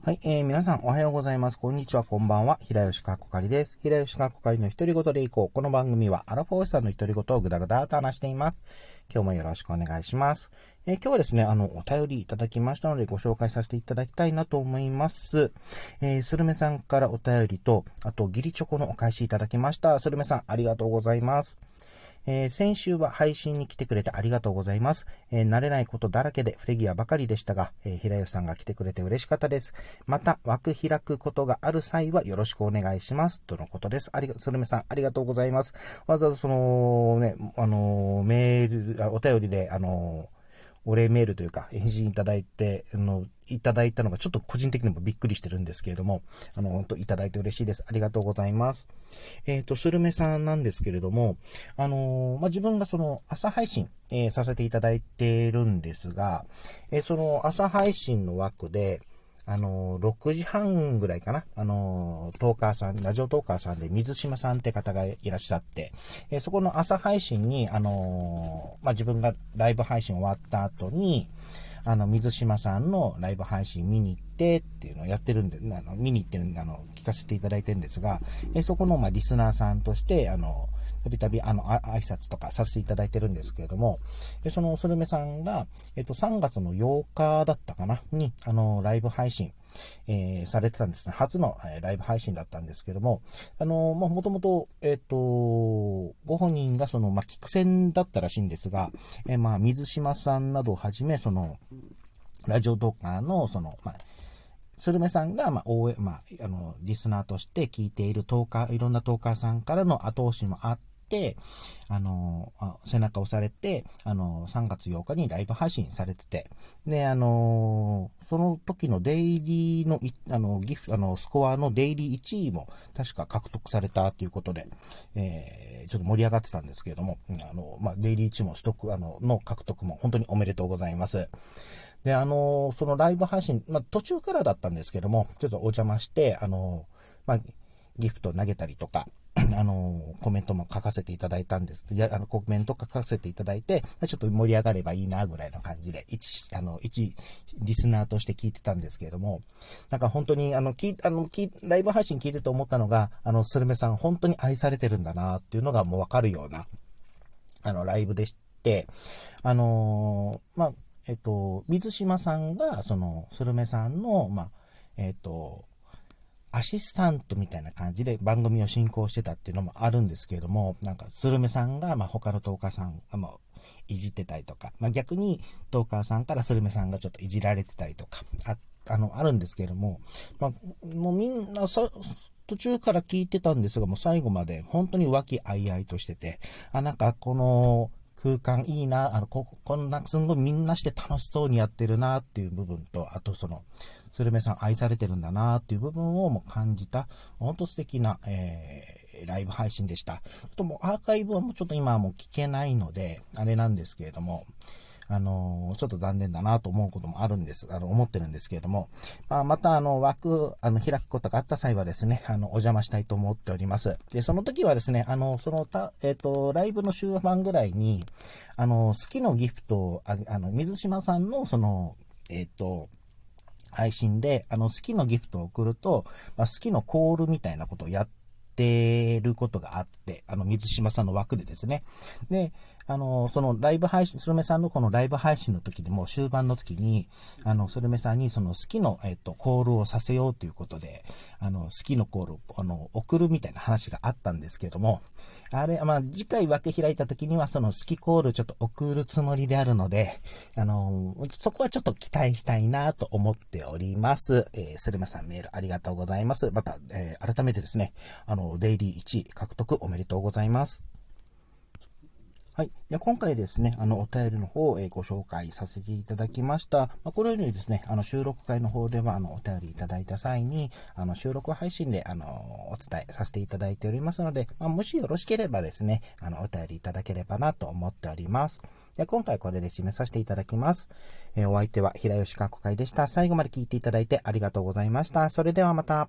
はい、えー、皆さんおはようございます。こんにちは、こんばんは。平吉かっこかりです。平吉かっこかりの独り言でいこう。この番組はアラフォーさんの独り言をぐだぐだと話しています。今日もよろしくお願いします。えー、今日はですね、あの、お便りいただきましたのでご紹介させていただきたいなと思います。えー、スルメさんからお便りと、あと、ギリチョコのお返しいただきました。スルメさん、ありがとうございます。えー、先週は配信に来てくれてありがとうございます。えー、慣れないことだらけで不手際ばかりでしたが、えー、平吉さんが来てくれて嬉しかったです。また、枠開くことがある際はよろしくお願いします。とのことです。ありが、スルメさん、ありがとうございます。わざわざその、ね、あのメール、お便りで、あのお礼メールというか、返信いただいて、あの、いただいたのがちょっと個人的にもびっくりしてるんですけれども、あの、本当いただいて嬉しいです。ありがとうございます。えっ、ー、と、スルメさんなんですけれども、あのー、まあ、自分がその朝配信、えー、させていただいてるんですが、えその朝配信の枠で、あの、6時半ぐらいかな。あの、トーカーさん、ラジオトーカーさんで水島さんって方がいらっしゃって、えそこの朝配信に、あの、まあ、自分がライブ配信終わった後に、あの、水島さんのライブ配信見に行ってっていうのをやってるんで、あの見に行ってるんであの、聞かせていただいてるんですが、えそこの、ま、リスナーさんとして、あの、たびたび、あの、挨拶とかさせていただいてるんですけれども、でそのスルメさんが、えっと、3月の8日だったかな、に、あの、ライブ配信、えー、されてたんですね。初の、えー、ライブ配信だったんですけども、あのまあ、もともと、えっ、と、ご本人がその、まあ、聞く戦だったらしいんですが、えー、まあ、水島さんなどをはじめ、その、ラジオドッカーの、その、まあ、スルメさんが、まあ、応援、まあ、あの、リスナーとして聞いているトーカー、いろんなトーカーさんからの後押しもあって、あの、背中を押されて、あの、3月8日にライブ配信されてて、で、あの、その時のデイリーの、あの、ギフ、あの、スコアのデイリー1位も確か獲得されたということで、えー、ちょっと盛り上がってたんですけれども、あの、まあ、デイリー1位も取得、あの、の獲得も本当におめでとうございます。で、あの、そのライブ配信、まあ、途中からだったんですけども、ちょっとお邪魔して、あの、まあ、ギフト投げたりとか、あの、コメントも書かせていただいたんです。いや、あの、コメント書かせていただいて、ちょっと盛り上がればいいな、ぐらいの感じで、一、あの、一、リスナーとして聞いてたんですけれども、なんか本当に、あの、聞あの、聞ライブ配信聞いてて思ったのが、あの、スルメさん本当に愛されてるんだな、っていうのがもうわかるような、あの、ライブでして、あのまあ、えっと、水島さんが、その、スルメさんの、まあ、えっと、アシスタントみたいな感じで番組を進行してたっていうのもあるんですけれども、なんか、スルメさんが、まあ、他のトーカーさん、まあ、いじってたりとか、まあ、逆にトーカーさんからスルメさんがちょっといじられてたりとか、あ、あの、あるんですけれども、まあ、もうみんな、途中から聞いてたんですが、もう最後まで本当に和気あいあいとしてて、あ、なんかこの空間いいな、あの、こ、こんな、すんごいみんなして楽しそうにやってるなっていう部分と、あとその、スルメさん愛されてるんだなっていう部分をも感じた、ほんと素敵な、えー、ライブ配信でした。ともうアーカイブはもうちょっと今はもう聞けないので、あれなんですけれども、あのちょっと残念だなと思うこともあるんです、あの、思ってるんですけれども、まあ、また、あの、枠、あの、開くことがあった際はですね、あの、お邪魔したいと思っております。で、その時はですね、あの、その、た、えっ、ー、と、ライブの終盤ぐらいに、あの、好きのギフトを、ああの、水島さんの、その、えっ、ー、と、配信で、あの、好きのギフトを送ると、まあ、好きのコールみたいなことをやってることがあって、あの、水島さんの枠でですね。で、あの、そのライブ配信、スルメさんのこのライブ配信の時でも終盤の時に、あの、スルメさんにその好きの、えっと、コールをさせようということで、あの、好きのコールを、あの、送るみたいな話があったんですけども、あれ、まあ、次回分け開いた時にはその好きコールちょっと送るつもりであるので、あの、そこはちょっと期待したいなと思っております。えー、スルメさんメールありがとうございます。また、えー、改めてですね、あの、デイリー1位獲得おめでとうございます。はい。で今回ですね、あの、お便りの方を、えご紹介させていただきました。まあ、このようにですね、あの、収録会の方では、あの、お便りいただいた際に、あの、収録配信で、あの、お伝えさせていただいておりますので、まあ、もしよろしければですね、あの、お便りいただければなと思っております。で今回これで締めさせていただきます。えお相手は平吉かこ会でした。最後まで聞いていただいてありがとうございました。それではまた。